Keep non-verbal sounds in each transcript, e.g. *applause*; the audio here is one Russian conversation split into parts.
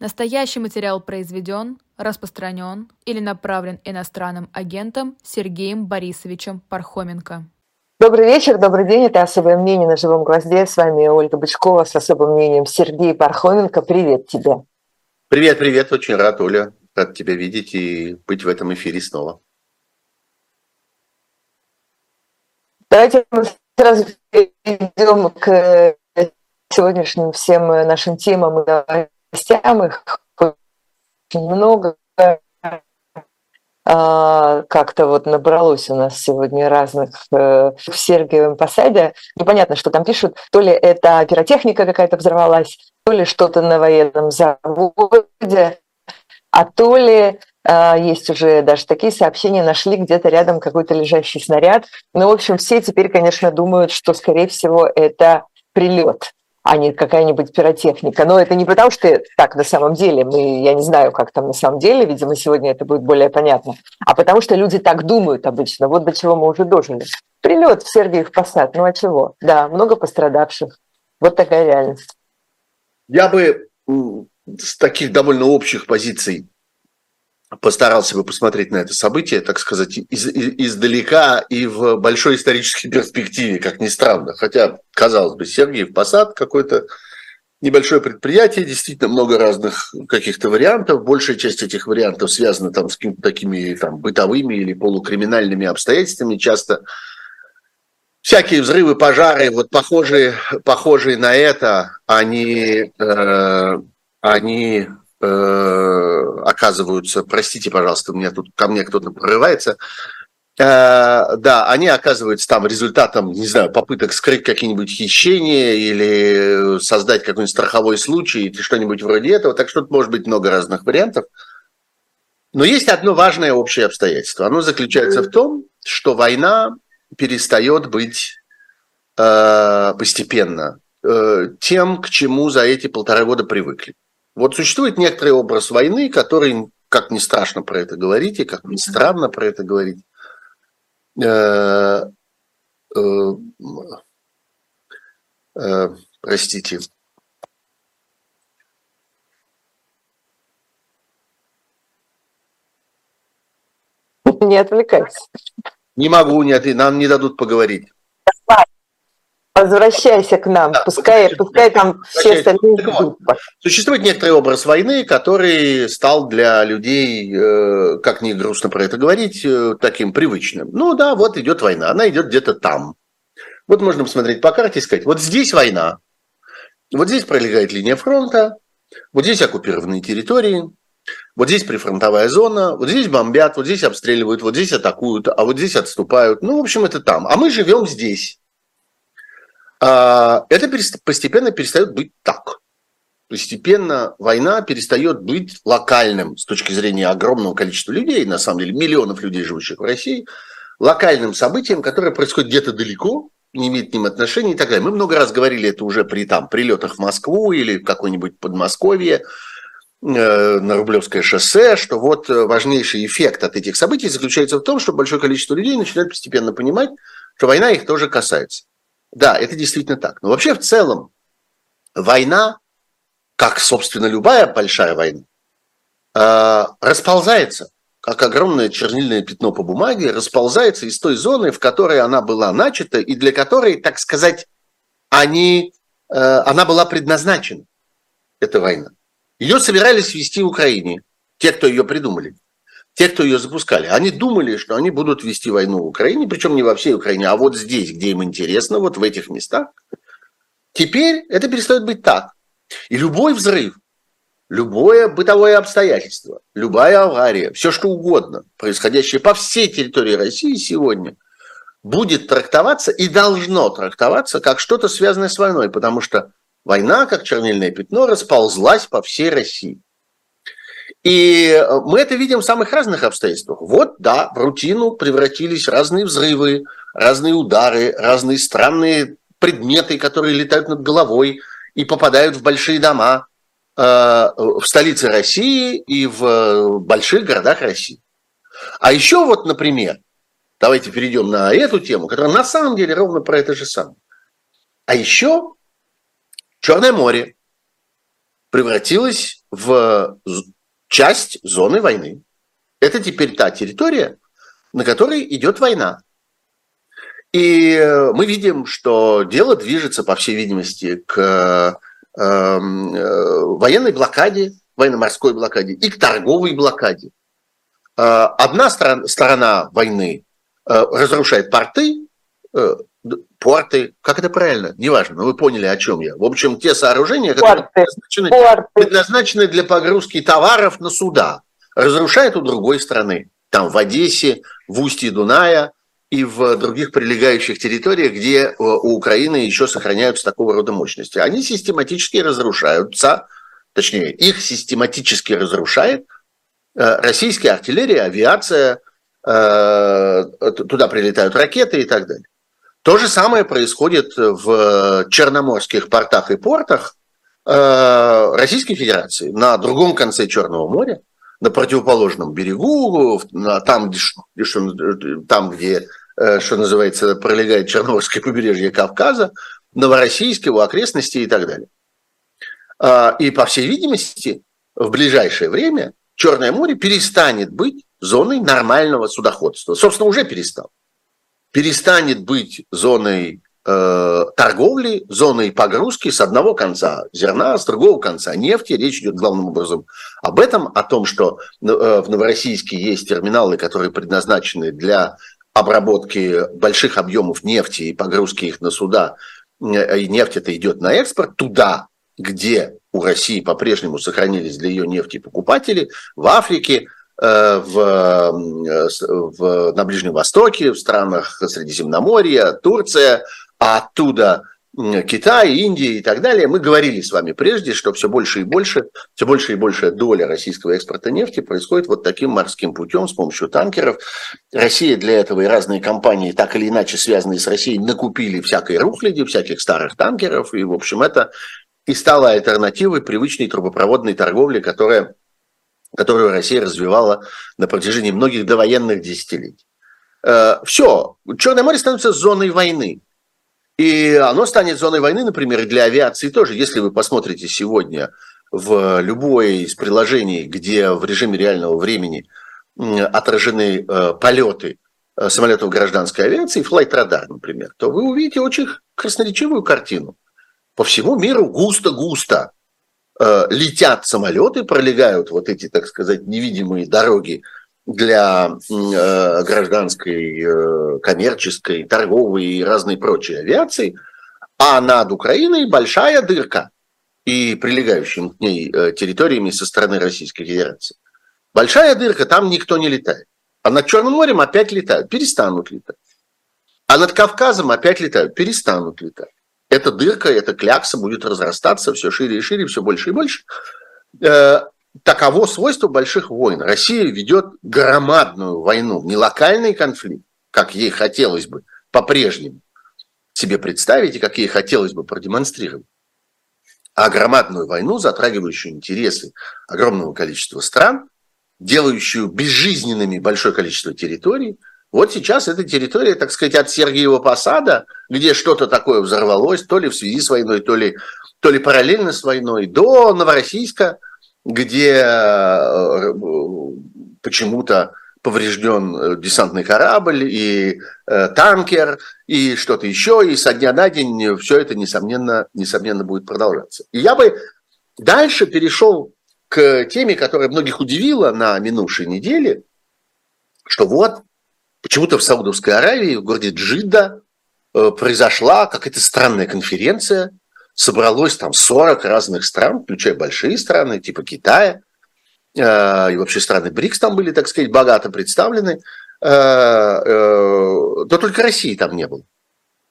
Настоящий материал произведен, распространен или направлен иностранным агентом Сергеем Борисовичем Пархоменко. Добрый вечер, добрый день. Это «Особое мнение» на живом гвозде. С вами Ольга Бычкова с особым мнением Сергей Пархоменко. Привет тебе. Привет, привет. Очень рад, Оля. Рад тебя видеть и быть в этом эфире снова. Давайте мы сразу перейдем к сегодняшним всем нашим темам и новостям. Их очень много. А, как-то вот набралось у нас сегодня разных э, в Сергиевом посаде. Непонятно, что там пишут. То ли это пиротехника какая-то взорвалась, то ли что-то на военном заводе, а то ли а, есть уже даже такие сообщения, нашли где-то рядом какой-то лежащий снаряд. Ну, в общем, все теперь, конечно, думают, что, скорее всего, это прилет а не какая-нибудь пиротехника. Но это не потому, что так на самом деле, мы, я не знаю, как там на самом деле, видимо, сегодня это будет более понятно, а потому что люди так думают обычно. Вот до чего мы уже дожили. Прилет в Сергиев Посад, ну а чего? Да, много пострадавших. Вот такая реальность. Я бы с таких довольно общих позиций постарался бы посмотреть на это событие, так сказать, из, из, издалека и в большой исторической *laughs* перспективе, как ни странно. Хотя, казалось бы, Сергиев Посад какой-то небольшое предприятие, действительно много разных каких-то вариантов. Большая часть этих вариантов связана там с какими-то такими там, бытовыми или полукриминальными обстоятельствами. Часто всякие взрывы, пожары, вот похожие, похожие на это, они, э, они э, оказываются, простите, пожалуйста, у меня тут ко мне кто-то прорывается, э, да, они оказываются там результатом, не знаю, попыток скрыть какие-нибудь хищения или создать какой-нибудь страховой случай или что-нибудь вроде этого. Так что тут может быть много разных вариантов. Но есть одно важное общее обстоятельство. Оно заключается в том, что война перестает быть э, постепенно э, тем, к чему за эти полтора года привыкли. Вот существует некоторый образ войны, который, как не страшно про это говорить, и как не странно про это говорить, э, э, э, простите, Не отвлекайся. Не могу, нет, нам не дадут поговорить. Возвращайся к нам, да, пускай, пускай там все остальные вот, Существует некоторый образ войны, который стал для людей, э, как не грустно про это говорить, э, таким привычным. Ну да, вот идет война, она идет где-то там. Вот можно посмотреть по карте и сказать, вот здесь война, вот здесь пролегает линия фронта, вот здесь оккупированные территории, вот здесь прифронтовая зона, вот здесь бомбят, вот здесь обстреливают, вот здесь атакуют, а вот здесь отступают. Ну, в общем, это там. А мы живем здесь. А, это постепенно перестает быть так. Постепенно война перестает быть локальным с точки зрения огромного количества людей, на самом деле миллионов людей, живущих в России, локальным событием, которое происходит где-то далеко, не имеет к ним отношения и так далее. Мы много раз говорили это уже при там, прилетах в Москву или в какое-нибудь Подмосковье, э, на Рублевское шоссе, что вот важнейший эффект от этих событий заключается в том, что большое количество людей начинает постепенно понимать, что война их тоже касается. Да, это действительно так. Но вообще в целом война, как, собственно, любая большая война, э, расползается, как огромное чернильное пятно по бумаге, расползается из той зоны, в которой она была начата и для которой, так сказать, они, э, она была предназначена, эта война. Ее собирались вести в Украине, те, кто ее придумали те, кто ее запускали, они думали, что они будут вести войну в Украине, причем не во всей Украине, а вот здесь, где им интересно, вот в этих местах. Теперь это перестает быть так. И любой взрыв, любое бытовое обстоятельство, любая авария, все что угодно, происходящее по всей территории России сегодня, будет трактоваться и должно трактоваться как что-то связанное с войной, потому что война, как чернильное пятно, расползлась по всей России. И э, мы это видим в самых разных обстоятельствах. Вот, да, в рутину превратились разные взрывы, разные удары, разные странные предметы, которые летают над головой и попадают в большие дома э, в столице России и в больших городах России. А еще вот, например, давайте перейдем на эту тему, которая на самом деле ровно про это же самое. А еще Черное море превратилось в часть зоны войны. Это теперь та территория, на которой идет война. И мы видим, что дело движется, по всей видимости, к эм, э, военной блокаде, военно-морской блокаде и к торговой блокаде. Э, одна сторона, войны э, разрушает порты, э, порты, как это правильно, неважно, но вы поняли, о чем я. В общем, те сооружения, которые предназначены, предназначены для погрузки товаров на суда, разрушает у другой страны. Там в Одессе, в устье Дуная и в других прилегающих территориях, где у Украины еще сохраняются такого рода мощности. Они систематически разрушаются, точнее, их систематически разрушает российская артиллерия, авиация, туда прилетают ракеты и так далее. То же самое происходит в черноморских портах и портах э, Российской Федерации на другом конце Черного моря, на противоположном берегу, там, где, там, где э, что называется, пролегает Черноморское *laughs* побережье Кавказа, Новороссийске, у окрестностей и так далее. А, и, по всей видимости, в ближайшее время Черное море перестанет быть зоной нормального судоходства. Собственно, уже перестал перестанет быть зоной э, торговли, зоной погрузки с одного конца зерна, с другого конца нефти. Речь идет главным образом об этом, о том, что э, в Новороссийске есть терминалы, которые предназначены для обработки больших объемов нефти и погрузки их на суда. Э, и нефть это идет на экспорт туда, где у России по-прежнему сохранились для ее нефти покупатели, в Африке, в, э, в, на Ближнем Востоке, в странах Средиземноморья, Турция, а оттуда Китай, Индия и так далее. Мы говорили с вами прежде, что все больше и больше, все больше и больше доля российского экспорта нефти происходит вот таким морским путем с помощью танкеров. Россия для этого и разные компании, так или иначе связанные с Россией, накупили всякой рухляди, всяких старых танкеров. И, в общем, это и стало альтернативой привычной трубопроводной торговли, которая которую Россия развивала на протяжении многих довоенных десятилетий. Э, Все, Черное море становится зоной войны. И оно станет зоной войны, например, для авиации тоже. Если вы посмотрите сегодня в любое из приложений, где в режиме реального времени отражены э, полеты э, самолетов гражданской авиации, Flight Radar, например, то вы увидите очень красноречивую картину. По всему миру густо-густо летят самолеты, пролегают вот эти, так сказать, невидимые дороги для э, гражданской, э, коммерческой, торговой и разной прочей авиации, а над Украиной большая дырка и прилегающими к ней территориями со стороны Российской Федерации. Большая дырка, там никто не летает. А над Черным морем опять летают, перестанут летать. А над Кавказом опять летают, перестанут летать эта дырка, эта клякса будет разрастаться все шире и шире, все больше и больше. Э, таково свойство больших войн. Россия ведет громадную войну, не локальный конфликт, как ей хотелось бы по-прежнему себе представить и как ей хотелось бы продемонстрировать, а громадную войну, затрагивающую интересы огромного количества стран, делающую безжизненными большое количество территорий – вот сейчас эта территория, так сказать, от Сергиева Посада, где что-то такое взорвалось, то ли в связи с войной, то ли, то ли параллельно с войной, до Новороссийска, где э, почему-то поврежден э, десантный корабль и э, танкер и что-то еще, и со дня на день все это, несомненно, несомненно будет продолжаться. И я бы дальше перешел к теме, которая многих удивила на минувшей неделе, что вот Почему-то в Саудовской Аравии, в городе Джидда, э, произошла какая-то странная конференция, собралось там 40 разных стран, включая большие страны, типа Китая, э, и вообще страны БРИКС там были, так сказать, богато представлены, э, только России там не было.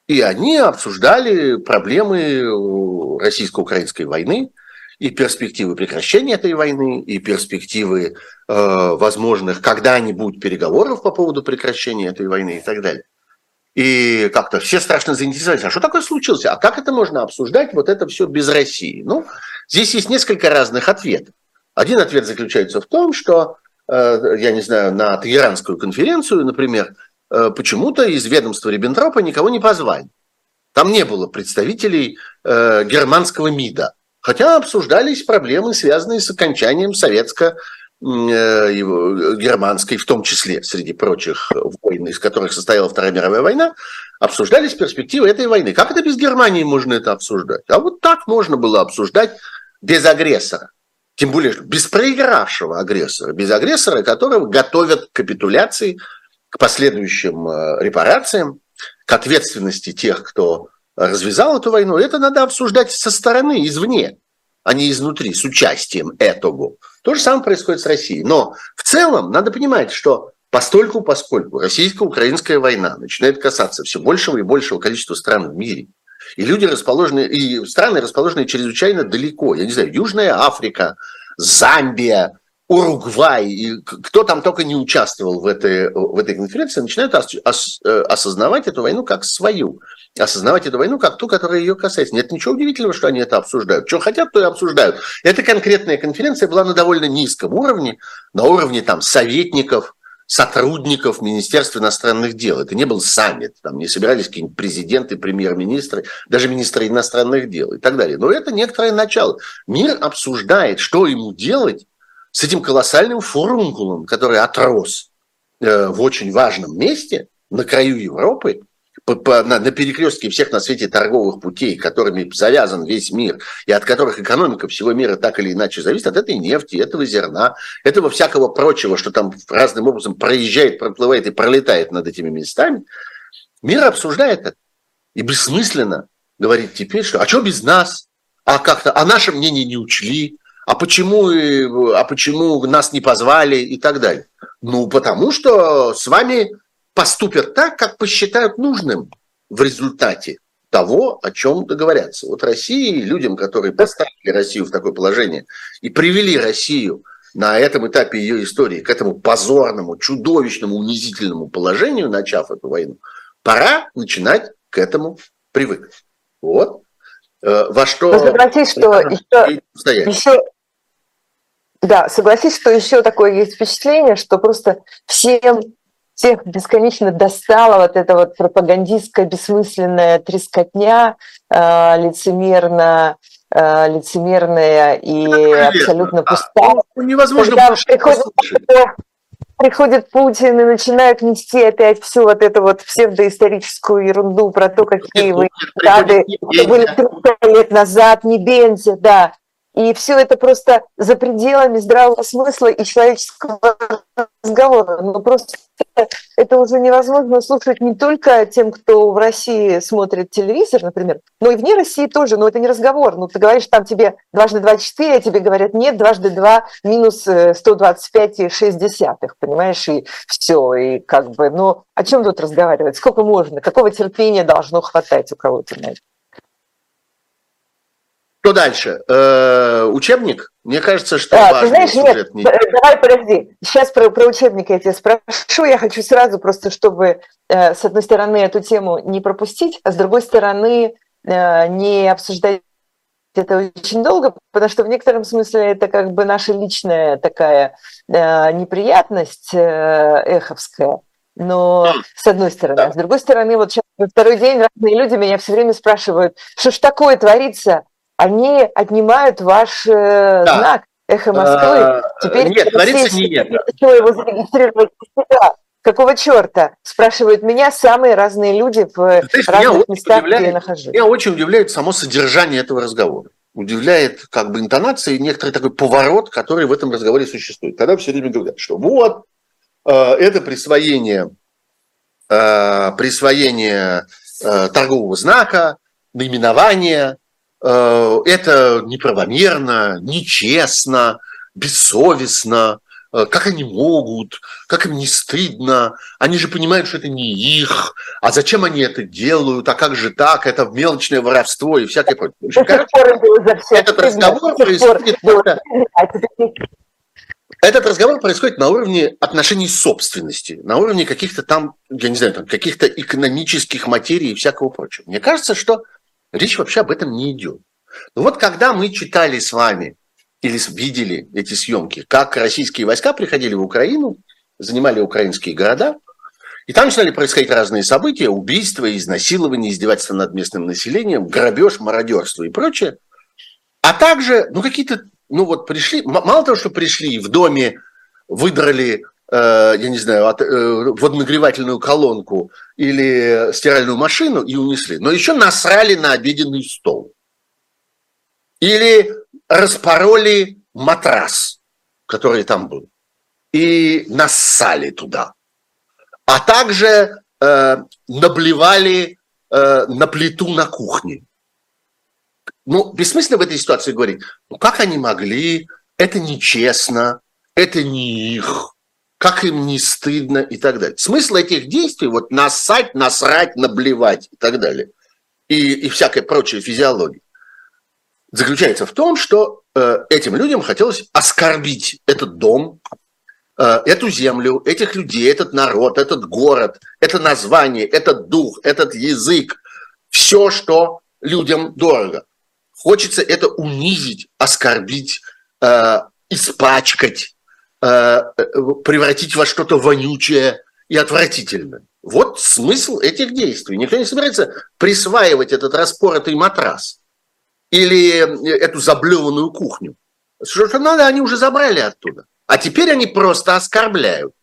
И они обсуждали проблемы российско-украинской войны, и перспективы прекращения этой войны, и перспективы э, возможных когда-нибудь переговоров по поводу прекращения этой войны и так далее. И как-то все страшно заинтересовались, а что такое случилось? А как это можно обсуждать, вот это все без России? Ну, здесь есть несколько разных ответов. Один ответ заключается в том, что, э, я не знаю, на Тегеранскую конференцию, например, э, почему-то из ведомства Риббентропа никого не позвали. Там не было представителей э, германского МИДа Хотя обсуждались проблемы, связанные с окончанием советско германской, в том числе, среди прочих войн, из которых состояла Вторая мировая война, обсуждались перспективы этой войны. Как это без Германии можно это обсуждать? А вот так можно было обсуждать без агрессора. Тем более, без проигравшего агрессора, без агрессора, которого готовят к капитуляции, к последующим э, репарациям, к ответственности тех, кто развязал эту войну. Это надо обсуждать со стороны, извне, а не изнутри, с участием этого. То же самое происходит с Россией. Но в целом надо понимать, что постольку, поскольку российско-украинская война начинает касаться все большего и большего количества стран в мире, и люди расположены, и страны расположены чрезвычайно далеко. Я не знаю, Южная Африка, Замбия, Уругвай, и кто там только не участвовал в этой, в этой конференции, начинают ос, э, осознавать эту войну как свою. Осознавать эту войну как ту, которая ее касается. Нет ничего удивительного, что они это обсуждают. Что хотят, то и обсуждают. Эта конкретная конференция была на довольно низком уровне, на уровне там советников, сотрудников Министерства иностранных дел. Это не был саммит, там не собирались какие-нибудь президенты, премьер-министры, даже министры иностранных дел и так далее. Но это некоторое начало. Мир обсуждает, что ему делать с этим колоссальным фурункулом, который отрос э, в очень важном месте на краю Европы, на, перекрестке всех на свете торговых путей, которыми завязан весь мир, и от которых экономика всего мира так или иначе зависит, от этой нефти, этого зерна, этого всякого прочего, что там разным образом проезжает, проплывает и пролетает над этими местами, мир обсуждает это. И бессмысленно говорить теперь, что а что без нас? А как-то, а наше мнение не учли, а почему, а почему нас не позвали и так далее. Ну, потому что с вами поступят так, как посчитают нужным в результате того, о чем договорятся. Вот России, людям, которые поставили Россию в такое положение и привели Россию на этом этапе ее истории к этому позорному, чудовищному, унизительному положению, начав эту войну, пора начинать к этому привыкнуть. Вот. Э, во что... Согласись, что еще, еще, да, согласись, что еще такое есть впечатление, что просто всем всех бесконечно достала вот эта вот пропагандистская бессмысленная трескотня, э, лицемерно, э, лицемерная и абсолютно пустая. А, ну, невозможно Когда приходит, приходит Путин и начинает нести опять всю вот эту вот псевдоисторическую ерунду про то, какие вы рады были 300 лет назад, не Бензи, да. И все это просто за пределами здравого смысла и человеческого разговора. Но просто это уже невозможно слушать не только тем, кто в России смотрит телевизор, например, но и вне России тоже. Но это не разговор. Ну, ты говоришь, там тебе дважды два четыре, а тебе говорят, нет, дважды два минус 125,6, э, понимаешь, и все. И как бы, ну, о чем тут разговаривать? Сколько можно? Какого терпения должно хватать у кого-то на это? Что дальше? Э, учебник? Мне кажется, что а, важный ты знаешь, нет, не... давай подожди. Сейчас про, про учебник я тебя спрошу. Я хочу сразу просто, чтобы э, с одной стороны эту тему не пропустить, а с другой стороны э, не обсуждать это очень долго, потому что в некотором смысле это как бы наша личная такая э, неприятность э, эховская. Но с одной стороны, да. а с другой стороны, вот сейчас второй день разные люди меня все время спрашивают, что ж такое творится, они отнимают ваш э, да. знак «Эхо Москвы». А, Теперь нет, творится не это. его зарегистрировать себя. Какого черта? Спрашивают меня самые разные люди в Знаешь, разных местах, где я нахожусь. Меня очень удивляет само содержание этого разговора. Удивляет как бы интонация и некоторый такой поворот, который в этом разговоре существует. Когда все время говорят, что вот, э, это присвоение, э, присвоение э, торгового знака, наименования, это неправомерно, нечестно, бессовестно, э, как они могут, как им не стыдно, они же понимают, что это не их, а зачем они это делают, а как же так, это мелочное воровство и всякое прочее. этот разговор происходит этот разговор происходит на уровне отношений собственности, на уровне каких-то там, я не знаю, там, каких-то экономических материй и всякого прочего. Мне кажется, что Речь вообще об этом не идет. Но вот когда мы читали с вами или видели эти съемки, как российские войска приходили в Украину, занимали украинские города, и там начинали происходить разные события, убийства, изнасилования, издевательства над местным населением, грабеж, мародерство и прочее. А также, ну, какие-то, ну, вот пришли, мало того, что пришли, в доме выдрали, я не знаю, э, водонагревательную колонку или стиральную машину и унесли, но еще насрали на обеденный стол. Или распороли матрас, который там был, и нассали туда. А также э, наблевали э, на плиту на кухне. Ну, бессмысленно в этой ситуации говорить, ну как они могли, это нечестно, это не их, как им не стыдно и так далее. Смысл этих действий, вот насать, насрать, наблевать и так далее, и, и всякая прочая физиология, заключается в том, что э, этим людям хотелось оскорбить этот дом, э, эту землю, этих людей, этот народ, этот город, это название, этот дух, этот язык, все, что людям дорого. Хочется это унизить, оскорбить, э, испачкать, превратить во что-то вонючее и отвратительное. Вот смысл этих действий. Никто не собирается присваивать этот распоротый матрас или эту заблеванную кухню. Что надо, они уже забрали оттуда. А теперь они просто оскорбляют.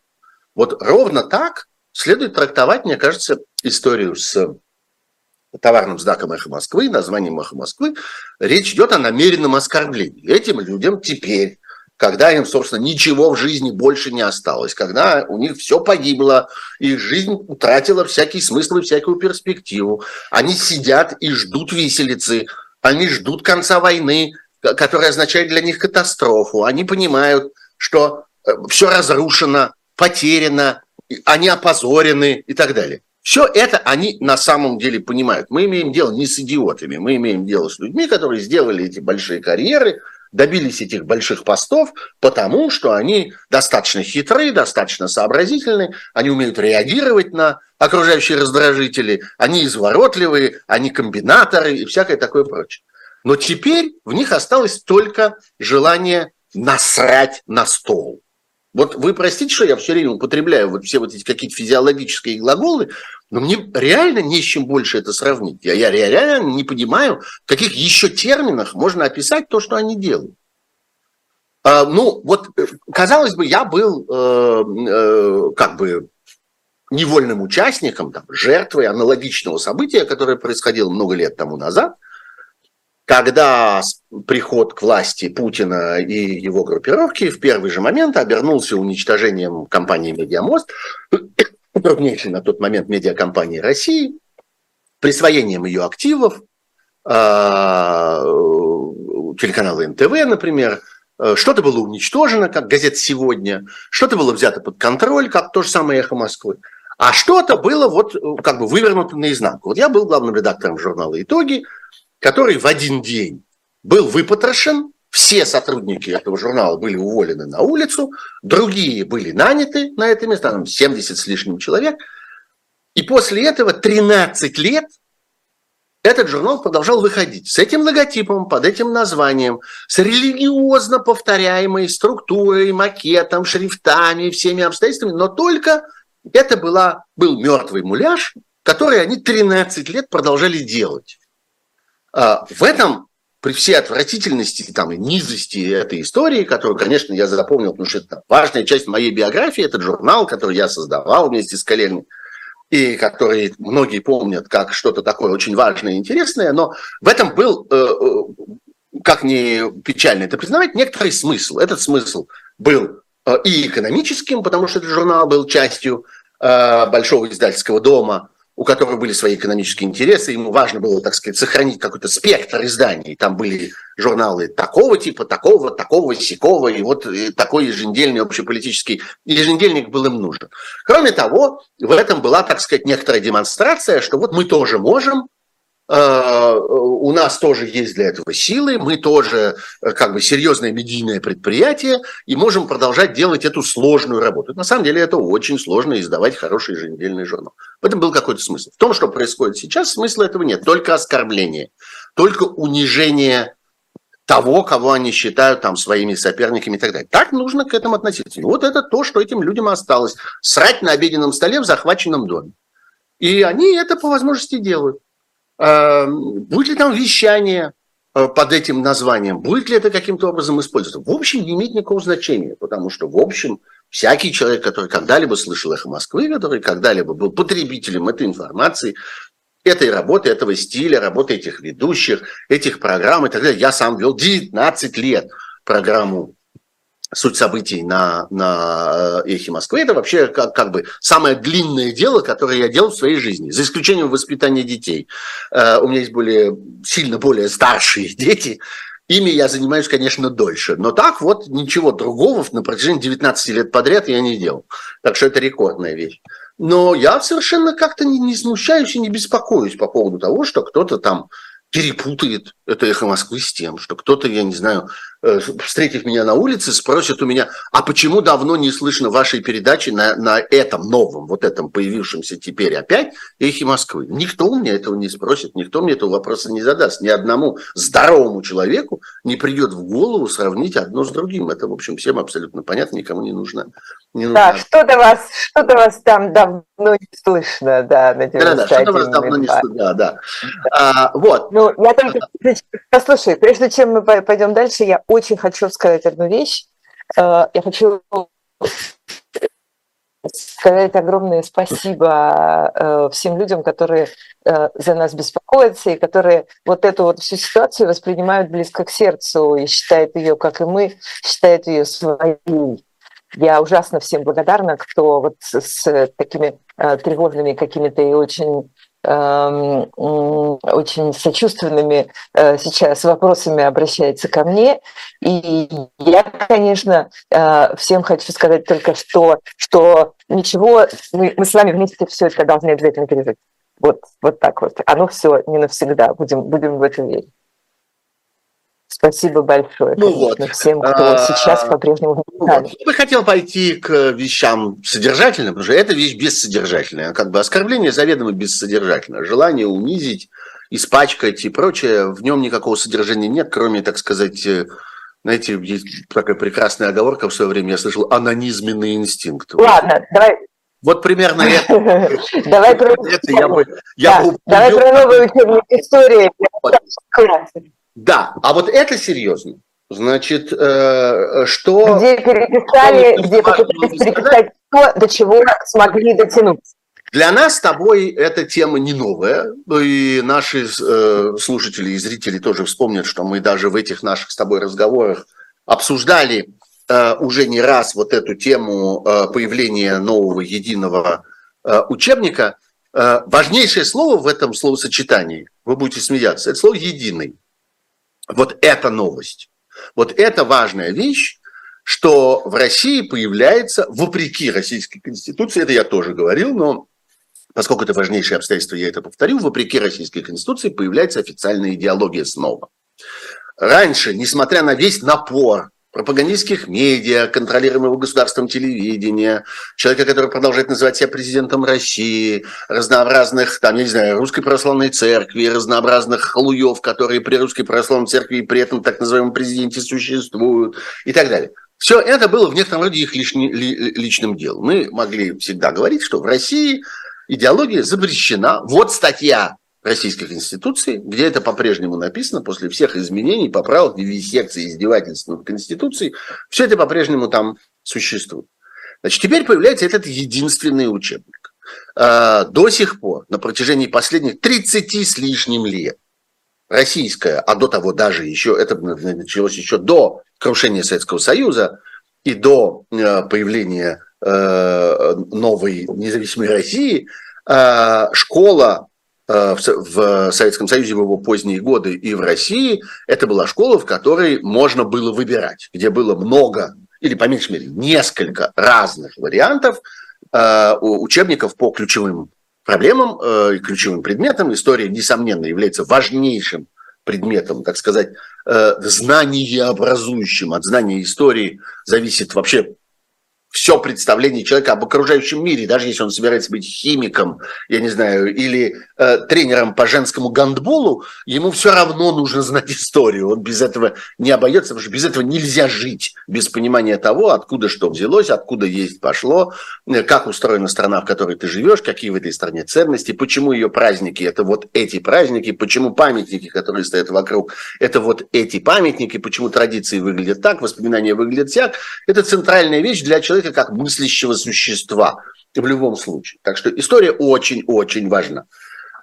Вот ровно так следует трактовать, мне кажется, историю с товарным знаком «Эхо Москвы», названием «Эхо Москвы». Речь идет о намеренном оскорблении. Этим людям теперь когда им, собственно, ничего в жизни больше не осталось, когда у них все погибло, их жизнь утратила всякий смысл и всякую перспективу. Они сидят и ждут виселицы, они ждут конца войны, которая означает для них катастрофу. Они понимают, что э, все разрушено, потеряно, они опозорены и так далее. Все это они на самом деле понимают. Мы имеем дело не с идиотами, мы имеем дело с людьми, которые сделали эти большие карьеры, добились этих больших постов, потому что они достаточно хитрые, достаточно сообразительны, они умеют реагировать на окружающие раздражители, они изворотливые, они комбинаторы и всякое такое прочее. Но теперь в них осталось только желание насрать на стол. Вот вы простите, что я все время употребляю вот все вот эти какие-то физиологические глаголы, но мне реально не с чем больше это сравнить. Я, я реально не понимаю, в каких еще терминах можно описать то, что они делают. А, ну, вот, э, казалось бы, я был э, э, как бы невольным участником, там, жертвой аналогичного события, которое происходило много лет тому назад, когда приход к власти Путина и его группировки в первый же момент обернулся уничтожением компании «Медиамост», крупнейшей на тот момент медиакомпании России, присвоением ее активов, а, телеканала НТВ, например, что-то было уничтожено, как газета «Сегодня», что-то было взято под контроль, как то же самое «Эхо Москвы», а что-то было вот как бы вывернуто наизнанку. Вот я был главным редактором журнала «Итоги», который в один день был выпотрошен, все сотрудники этого журнала были уволены на улицу, другие были наняты на это место, там 70 с лишним человек. И после этого 13 лет этот журнал продолжал выходить с этим логотипом, под этим названием, с религиозно повторяемой структурой, макетом, шрифтами, всеми обстоятельствами, но только это была, был мертвый муляж, который они 13 лет продолжали делать. А, в этом при всей отвратительности там, и низости этой истории, которую, конечно, я запомнил, потому что это важная часть моей биографии, этот журнал, который я создавал вместе с коллегами, и который многие помнят как что-то такое очень важное и интересное, но в этом был, э, э, как ни печально это признавать, некоторый смысл. Этот смысл был э, и экономическим, потому что этот журнал был частью большого издательского дома, у которого были свои экономические интересы, ему важно было, так сказать, сохранить какой-то спектр изданий. Там были журналы такого типа, такого, такого, сякого, и вот такой еженедельный общеполитический еженедельник был им нужен. Кроме того, в этом была, так сказать, некоторая демонстрация, что вот мы тоже можем, Э, у нас тоже есть для этого силы, мы тоже э, как бы серьезное медийное предприятие и можем продолжать делать эту сложную работу. На самом деле это очень сложно издавать хороший еженедельный журнал. В этом был какой-то смысл. В том, что происходит сейчас, смысла этого нет. Только оскорбление, только унижение того, кого они считают там своими соперниками и так далее. Так нужно к этому относиться. Вот это то, что этим людям осталось. Срать на обеденном столе в захваченном доме. И они это по возможности делают. Эм, будет ли там вещание, э, под этим названием. Будет ли это каким-то образом использоваться? В общем, не имеет никакого значения, потому что, в общем, всякий человек, который когда-либо слышал «Эхо Москвы», который когда-либо был потребителем этой информации, этой работы, этого стиля, работы этих ведущих, этих программ и так далее. Я сам вел 19 лет программу суть событий на, на э, «Эхе Москвы». Это вообще как, как бы самое длинное дело, которое я делал в своей жизни, за исключением воспитания детей. Uh, у меня есть более, сильно более старшие *laughs* дети, Ими я занимаюсь, конечно, дольше. Но так вот ничего другого на протяжении 19 лет подряд я не делал. Так что это рекордная вещь. Но я совершенно как-то не, не смущаюсь и не беспокоюсь по поводу того, что кто-то там перепутает это эхо Москвы с тем, что кто-то, я не знаю, э, встретив меня на улице, спросит у меня, а почему давно не слышно вашей передачи на, на этом новом, вот этом появившемся теперь опять эхе Москвы? Никто у меня этого не спросит, никто мне этого вопроса не задаст. Ни одному здоровому человеку не придет в голову сравнить одно с другим. Это, в общем, всем абсолютно понятно, никому не нужно. Не нужно. Да, что-то вас, что-то вас там давно не слышно, да, на Да, да, что-то вас давно не слышно, да, да. А, вот. Ну, я только Послушай, прежде чем мы пойдем дальше, я очень хочу сказать одну вещь. Э, я хочу сказать огромное спасибо э, всем людям, которые э, за нас беспокоятся и которые вот эту вот всю ситуацию воспринимают близко к сердцу и считают ее, как и мы, считают ее своей. Я ужасно всем благодарна, кто вот с такими тревожными какими-то и очень очень сочувственными э, сейчас вопросами обращается ко мне. И я, конечно, э, всем хочу сказать только, что, что ничего, мы, мы с вами вместе все это должны обязательно пережить. Вот, вот так вот. Оно все не навсегда. Будем, будем в это верить. Спасибо большое ну вот. всем, кто а, сейчас по-прежнему ну вот. Я бы хотел пойти к вещам содержательным, потому что это вещь бессодержательная. Как бы оскорбление заведомо бессодержательное. Желание унизить, испачкать и прочее, в нем никакого содержания нет, кроме, так сказать, э, знаете, есть такая прекрасная оговорка в свое время, я слышал, анонизменный инстинкт. Ладно, давай, вот примерно это. *laughs* Давай про новую учебник истории. Да, а вот это серьезно. Значит, э, что... Где переписали, где попытались переписать то, до чего смогли дотянуться. Для нас с тобой эта тема не новая, и наши э, слушатели и зрители тоже вспомнят, что мы даже в этих наших с тобой разговорах обсуждали э, уже не раз вот эту тему э, появления нового единого э, учебника. Э, важнейшее слово в этом словосочетании, вы будете смеяться, это слово «единый». Вот это новость. Вот это важная вещь, что в России появляется, вопреки Российской Конституции, это я тоже говорил, но поскольку это важнейшее обстоятельство, я это повторю, вопреки Российской Конституции появляется официальная идеология снова. Раньше, несмотря на весь напор пропагандистских медиа, контролируемого государством телевидения, человека, который продолжает называть себя президентом России, разнообразных, там, я не знаю, русской православной церкви, разнообразных халуев, которые при русской православной церкви и при этом так называемом президенте существуют и так далее. Все это было в некотором роде их лишни, ли, личным делом. Мы могли всегда говорить, что в России идеология запрещена. Вот статья Российской Конституции, где это по-прежнему написано, после всех изменений, поправок, вивисекций, издевательств над Конституцией, все это по-прежнему там существует. Значит, теперь появляется этот единственный учебник. А, до сих пор, на протяжении последних 30 с лишним лет, российская, а до того даже еще, это началось еще до крушения Советского Союза и до э, появления э, новой независимой России, э, школа в Советском Союзе в его поздние годы и в России, это была школа, в которой можно было выбирать, где было много, или по меньшей мере несколько разных вариантов э, учебников по ключевым проблемам э, и ключевым предметам. История, несомненно, является важнейшим предметом, так сказать, знаниеобразующим. От знания истории зависит вообще все представление человека об окружающем мире, даже если он собирается быть химиком, я не знаю, или э, тренером по женскому гандболу, ему все равно нужно знать историю. Он без этого не обойдется, потому что без этого нельзя жить, без понимания того, откуда что взялось, откуда есть пошло, э, как устроена страна, в которой ты живешь, какие в этой стране ценности, почему ее праздники – это вот эти праздники, почему памятники, которые стоят вокруг, это вот эти памятники, почему традиции выглядят так, воспоминания выглядят так. Это центральная вещь для человека, человека как мыслящего существа в любом случае. Так что история очень-очень важна.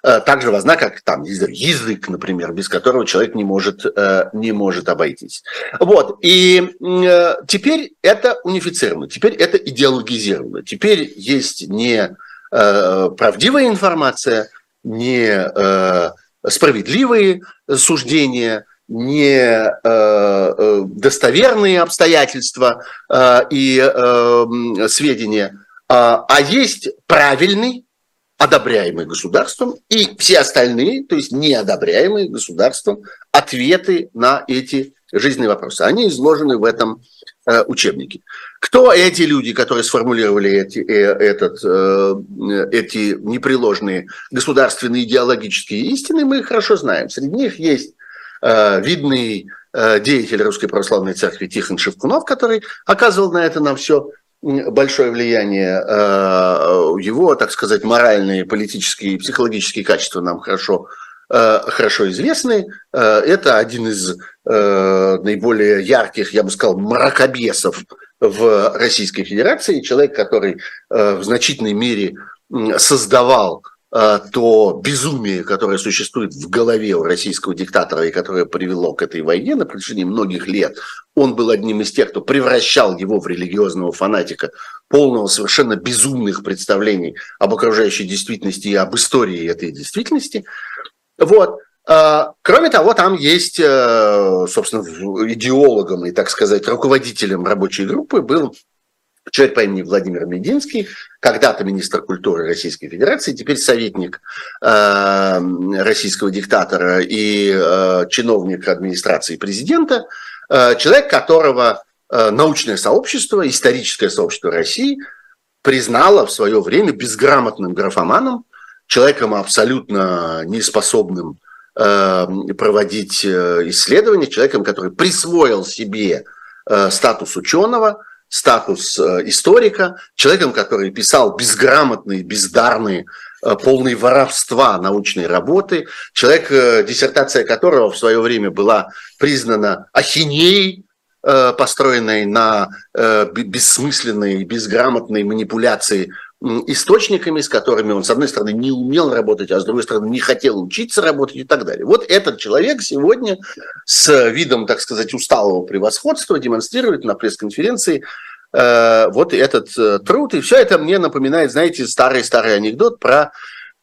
Э, так же важна, как там язык, например, без которого человек не может, э, не может обойтись. Вот. И э, теперь это унифицировано, теперь это идеологизировано. Теперь есть не правдивая информация, не справедливые суждения, не э, э, достоверные обстоятельства э, и сведения, а, а есть правильный, одобряемый государством, и все остальные, то есть неодобряемые государством, ответы на эти жизненные вопросы. Они изложены в этом учебнике. Кто эти люди, которые сформулировали эти, этот, эти непреложные государственные идеологические истины, мы хорошо знаем. Среди них есть видный э, деятель Русской Православной Церкви Тихон Шевкунов, который оказывал на это на все большое влияние. Э, его, так сказать, моральные, политические и психологические качества нам хорошо хорошо известны. Это один из наиболее ярких, я бы сказал, мракобесов в Российской Федерации. Человек, который в значительной мере создавал Э, то безумие, которое существует в голове у российского диктатора и которое привело к этой войне на протяжении многих лет, он был одним из тех, кто превращал его в религиозного фанатика, полного совершенно безумных представлений об окружающей действительности и об истории этой действительности. Вот. Э, кроме того, там есть, э, собственно, идеологом и, так сказать, руководителем рабочей группы был человек по имени Владимир Мединский, когда-то министр культуры Российской Федерации, теперь советник э, российского диктатора и э, чиновник администрации президента, э, человек, которого э, научное сообщество, историческое сообщество России признало в свое время безграмотным графоманом, человеком абсолютно неспособным э, проводить э, исследования, человеком, который присвоил себе э, статус ученого, статус э, историка, человеком, который писал безграмотные, бездарные, э, полные воровства научной работы, человек, э, диссертация которого в свое время была признана ахинеей, построенной на бессмысленной, безграмотной манипуляции источниками, с которыми он, с одной стороны, не умел работать, а с другой стороны, не хотел учиться работать и так далее. Вот этот человек сегодня с видом, так сказать, усталого превосходства демонстрирует на пресс-конференции э, вот этот э, труд. И все это мне напоминает, знаете, старый-старый анекдот про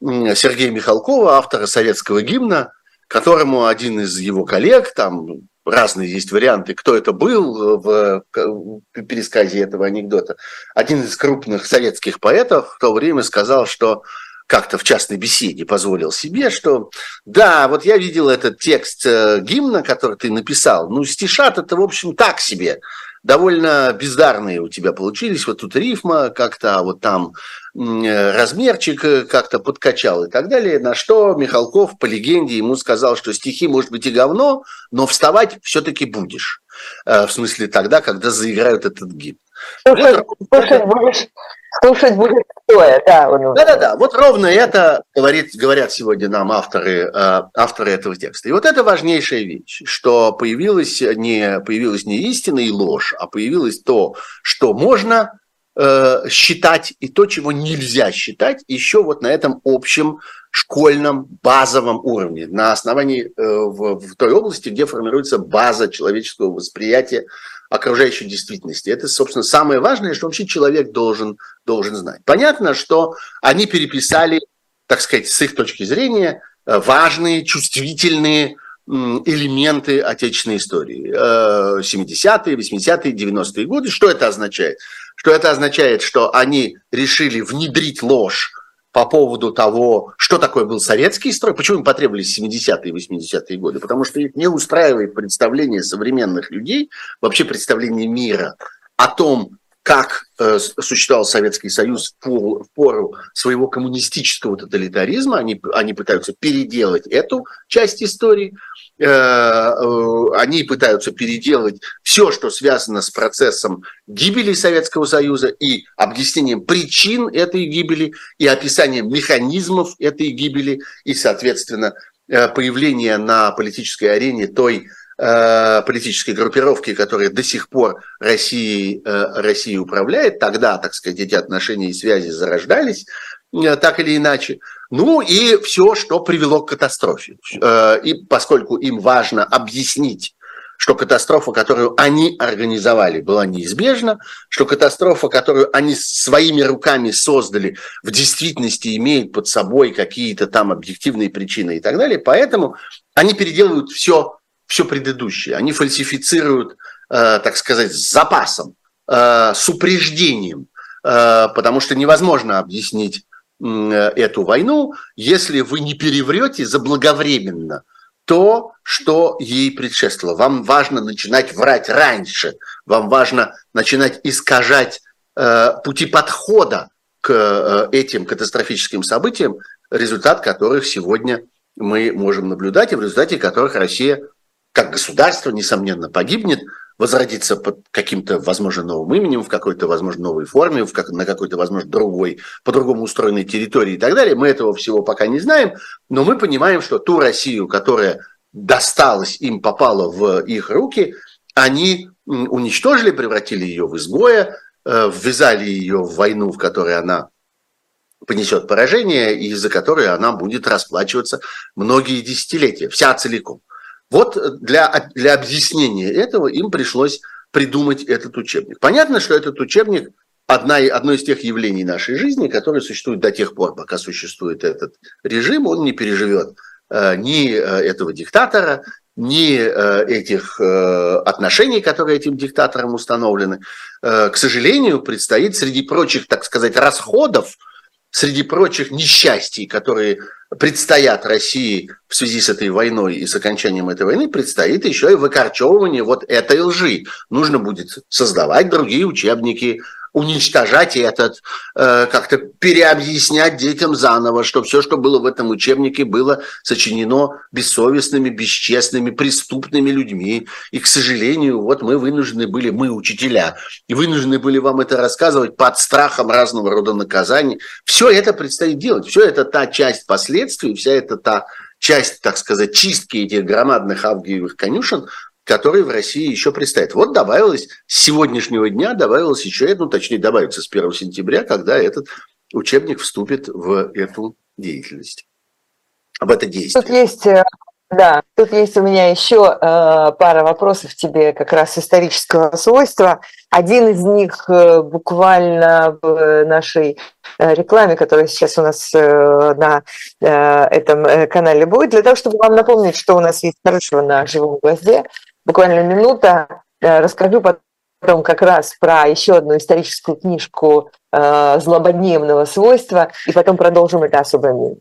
э, Сергея Михалкова, автора советского гимна, которому один из его коллег, там разные есть варианты, кто это был в пересказе этого анекдота. Один из крупных советских поэтов в то время сказал, что как-то в частной беседе позволил себе, что да, вот я видел этот текст э, гимна, который ты написал, ну, стишат это, в общем, так себе, довольно бездарные у тебя получились, вот тут рифма как-то, а вот там Э, размерчик э, как-то подкачал и так далее, на что Михалков по легенде ему сказал, что стихи, может быть, и говно, но вставать все-таки будешь. Э, в смысле тогда, когда заиграют этот гимн. Слушать будешь, слушать будет стоя, да. Да-да-да, вот ровно это говорит, говорят сегодня нам авторы, авторы этого текста. И вот это важнейшая вещь, что появилась не, появилась не истина и ложь, а появилось то, что можно Э, считать и то, чего нельзя считать, еще вот на этом общем школьном базовом уровне, на основании э, в, в той области, где формируется база человеческого восприятия окружающей действительности. Это, собственно, самое важное, что вообще человек должен, должен знать. Понятно, что они переписали, так сказать, с их точки зрения, э, важные, чувствительные элементы отечественной истории. 70-е, 80-е, 90-е годы. Что это означает? что это означает, что они решили внедрить ложь по поводу того, что такое был советский строй, почему им потребовались 70-е и 80-е годы, потому что их не устраивает представление современных людей, вообще представление мира о том, как э, существовал Советский Союз в пору своего коммунистического тоталитаризма, они, они пытаются переделать эту часть истории, э, э, они пытаются переделать все, что связано с процессом гибели Советского Союза и объяснением причин этой гибели, и описанием механизмов этой гибели, и, соответственно, появление на политической арене той Э, политической группировки, которая до сих пор Россией, э, Россией управляет, тогда, так сказать, эти отношения и связи зарождались, э, так или иначе. Ну и все, что привело к катастрофе. И поскольку им важно объяснить, что катастрофа, которую они организовали, была неизбежна, что катастрофа, которую они своими руками создали, в действительности имеет под собой какие-то там объективные причины и так далее. Поэтому они переделывают все все предыдущее. Они фальсифицируют, э, так сказать, с запасом, э, с упреждением, э, потому что невозможно объяснить эту войну, если вы не переврете заблаговременно то, что ей предшествовало. Вам важно начинать врать раньше, вам важно начинать искажать пути подхода к этим катастрофическим событиям, результат которых сегодня мы можем наблюдать, и в результате которых Россия как государство, несомненно, погибнет, возродится под каким-то, возможно, новым именем, в какой-то, возможно, новой форме, в как, на какой-то, возможно, другой, по-другому устроенной территории и так далее. Мы этого всего пока не знаем, но мы понимаем, что ту Россию, которая досталась им, попала в их руки, они уничтожили, превратили ее в изгоя, э, ввязали ее в войну, в которой она понесет поражение, и из-за которой она будет расплачиваться многие десятилетия, вся целиком. Вот для, для объяснения этого им пришлось придумать этот учебник. Понятно, что этот учебник одна, одно из тех явлений нашей жизни, которые существуют до тех пор, пока существует этот режим, он не переживет э, ни э, этого диктатора, ни э, этих э, отношений, которые этим диктатором установлены. Э, к сожалению, предстоит среди прочих, так сказать, расходов, среди прочих несчастий, которые предстоят России в связи с этой войной и с окончанием этой войны, предстоит еще и выкорчевывание вот этой лжи. Нужно будет создавать другие учебники, уничтожать этот, э, как-то переобъяснять детям заново, что все, что было в этом учебнике, было сочинено бессовестными, бесчестными, преступными людьми. И, к сожалению, вот мы вынуждены были, мы, учителя, и вынуждены были вам это рассказывать под страхом разного рода наказаний. Все это предстоит делать. Все это та часть последствий, вся это та часть, так сказать, чистки этих громадных авгиевых конюшен, который в России еще предстоит. Вот добавилось, с сегодняшнего дня добавилось еще, ну, точнее, добавится с 1 сентября, когда этот учебник вступит в эту деятельность, об это действие. Тут есть э, да, тут есть у меня еще э, пара вопросов тебе как раз исторического свойства. Один из них э, буквально в нашей рекламе, которая сейчас у нас на этом канале будет, для того, чтобы вам напомнить, что у нас есть хорошего на живом гвозде буквально минута. Э, расскажу потом как раз про еще одну историческую книжку э, злободневного свойства, и потом продолжим это особое мнение.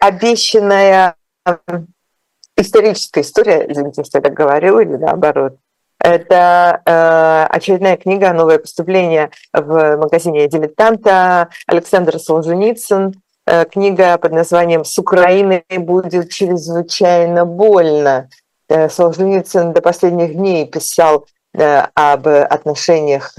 Обещанная эм, историческая история, извините, что я так говорю, или наоборот, это э, очередная книга, новое поступление в магазине «Дилетанта» Александр Солженицын. Э, книга под названием «С Украиной будет чрезвычайно больно». Э, Солженицын до последних дней писал об отношениях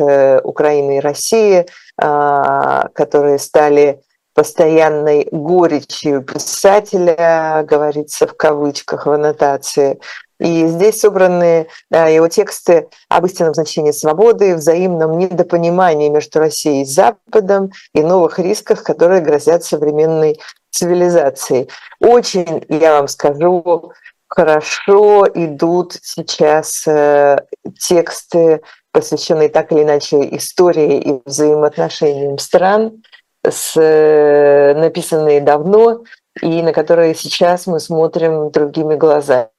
Украины и России, которые стали постоянной горечью писателя, говорится в кавычках в аннотации. И здесь собраны его тексты об истинном значении свободы, взаимном недопонимании между Россией и Западом и новых рисках, которые грозят современной цивилизации. Очень, я вам скажу, хорошо идут сейчас э, тексты, посвященные так или иначе истории и взаимоотношениям стран, с, э, написанные давно и на которые сейчас мы смотрим другими глазами.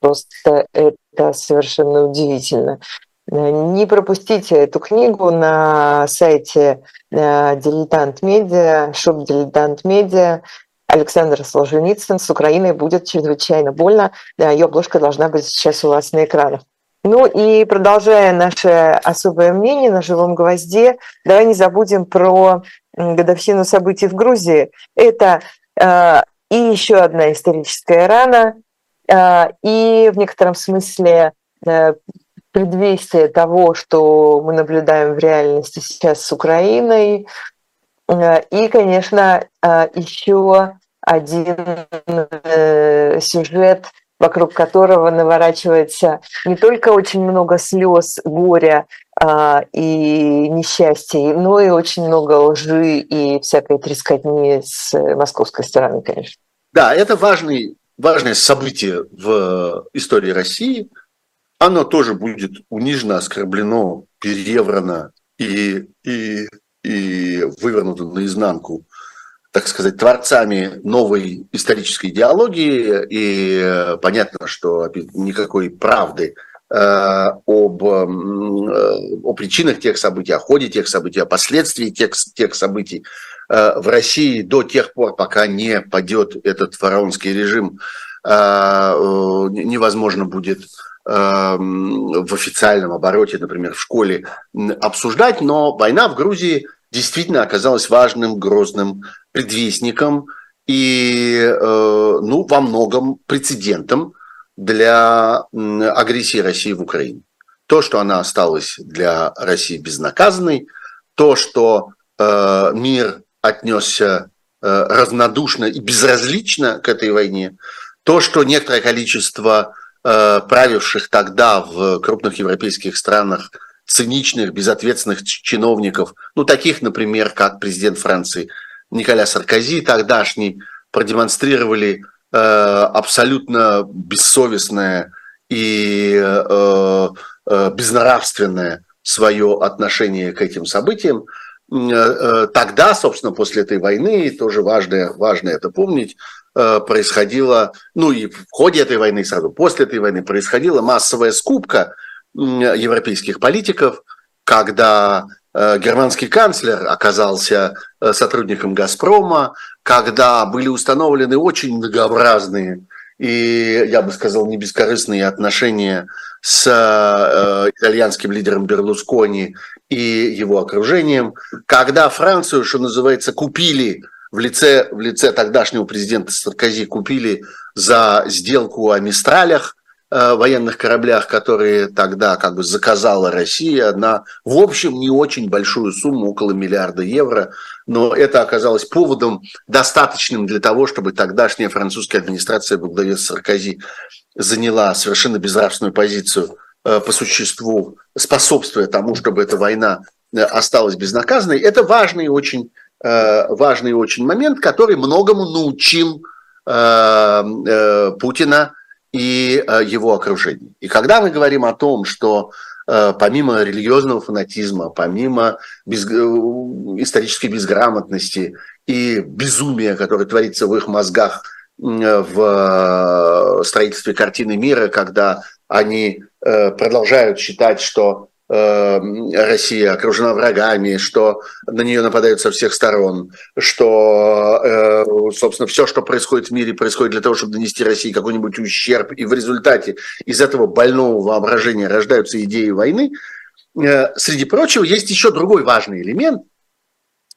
Просто это совершенно удивительно. Не пропустите эту книгу на сайте э, Дилетант Медиа, shop Дилетант Медиа. Александр Солженицын с Украиной будет чрезвычайно больно. Ее обложка должна быть сейчас у вас на экранах. Ну и продолжая наше особое мнение на живом гвозде, давай не забудем про годовщину событий в Грузии. Это э, и еще одна историческая рана, э, и в некотором смысле э, предвестие того, что мы наблюдаем в реальности сейчас с Украиной. Э, и, конечно, э, еще один э, сюжет, вокруг которого наворачивается не только очень много слез, горя и несчастий, но и очень много лжи и всякой трескотни с московской стороны, конечно. Да, это важный, важное событие в истории России – оно тоже будет унижено, оскорблено, переврано и, и, и вывернуто наизнанку, так сказать, творцами новой исторической идеологии. И э, понятно, что никакой правды э, об, э, о причинах тех событий, о ходе тех событий, о последствиях тех, тех событий в России до тех пор, пока не падет этот фараонский режим, невозможно будет Эм, в официальном обороте, например, в школе обсуждать, но война в Грузии действительно оказалась важным, грозным предвестником и, э, ну, во многом прецедентом для агрессии России в Украине. То, что она осталась для России безнаказанной, то, что э, мир отнесся э, разнодушно и безразлично к этой войне, то, что некоторое количество Э, правивших тогда в крупных европейских странах циничных, безответственных чиновников, ну, таких, например, как президент Франции Николя Саркози тогдашний, продемонстрировали э, абсолютно бессовестное и э, э, безнравственное свое отношение к этим событиям. Э, э, тогда, собственно, после этой войны, тоже важно, важно это помнить, происходила, ну и в ходе этой войны, сразу после этой войны происходила массовая скупка европейских политиков, когда э, германский канцлер оказался э, сотрудником «Газпрома», когда были установлены очень многообразные и, я бы сказал, не бескорыстные отношения с итальянским лидером Берлускони и его окружением, когда Францию, что называется, купили в лице, в лице тогдашнего президента Саркози купили за сделку о Мистралях, э, военных кораблях, которые тогда как бы заказала Россия на, в общем, не очень большую сумму, около миллиарда евро, но это оказалось поводом достаточным для того, чтобы тогдашняя французская администрация во главе Саркози заняла совершенно безнравственную позицию э, по существу, способствуя тому, чтобы эта война э, осталась безнаказанной. Это важный очень важный очень момент, который многому научил э, э, Путина и его окружение. И когда мы говорим о том, что помимо религиозного фанатизма, помимо без, исторической безграмотности и безумия, которое творится в их мозгах в строительстве картины мира, когда они продолжают считать, что Россия окружена врагами, что на нее нападают со всех сторон, что, э, собственно, все, что происходит в мире, происходит для того, чтобы нанести России какой-нибудь ущерб, и в результате из этого больного воображения рождаются идеи войны. Э, среди прочего, есть еще другой важный элемент,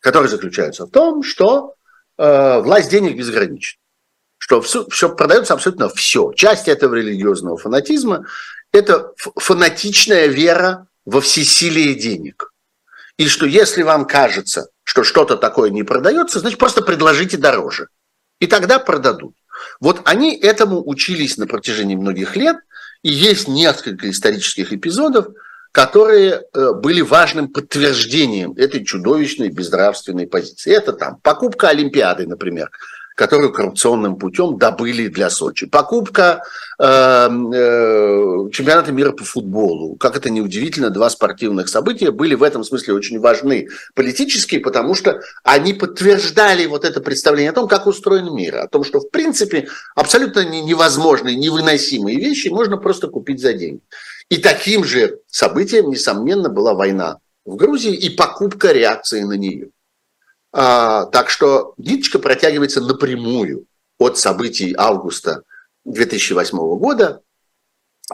который заключается в том, что э, власть денег безгранична что все, все продается абсолютно все. Часть этого религиозного фанатизма, это фанатичная вера во всесилие денег. И что если вам кажется, что что-то такое не продается, значит просто предложите дороже. И тогда продадут. Вот они этому учились на протяжении многих лет, и есть несколько исторических эпизодов, которые э, были важным подтверждением этой чудовищной безнравственной позиции. Это там покупка Олимпиады, например, которую коррупционным путем добыли для Сочи. Покупка э, э, чемпионата мира по футболу. Как это неудивительно, два спортивных события были в этом смысле очень важны политические, потому что они подтверждали вот это представление о том, как устроен мир, о том, что в принципе абсолютно невозможные, невыносимые вещи можно просто купить за деньги. И таким же событием, несомненно, была война в Грузии и покупка реакции на нее. А, так что ниточка протягивается напрямую от событий августа 2008 года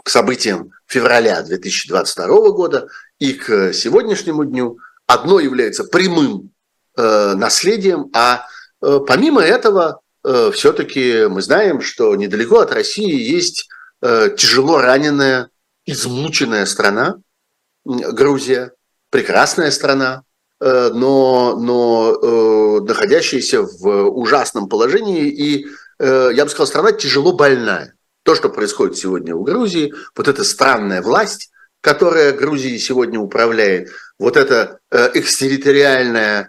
к событиям февраля 2022 года и к сегодняшнему дню. Одно является прямым э, наследием, а э, помимо этого э, все-таки мы знаем, что недалеко от России есть тяжело раненая, измученная страна, Грузия, прекрасная страна, но, но э, находящаяся в ужасном положении и, э, я бы сказал, страна тяжело больная. То, что происходит сегодня в Грузии, вот эта странная власть, которая Грузией сегодня управляет, вот это экстерриториальное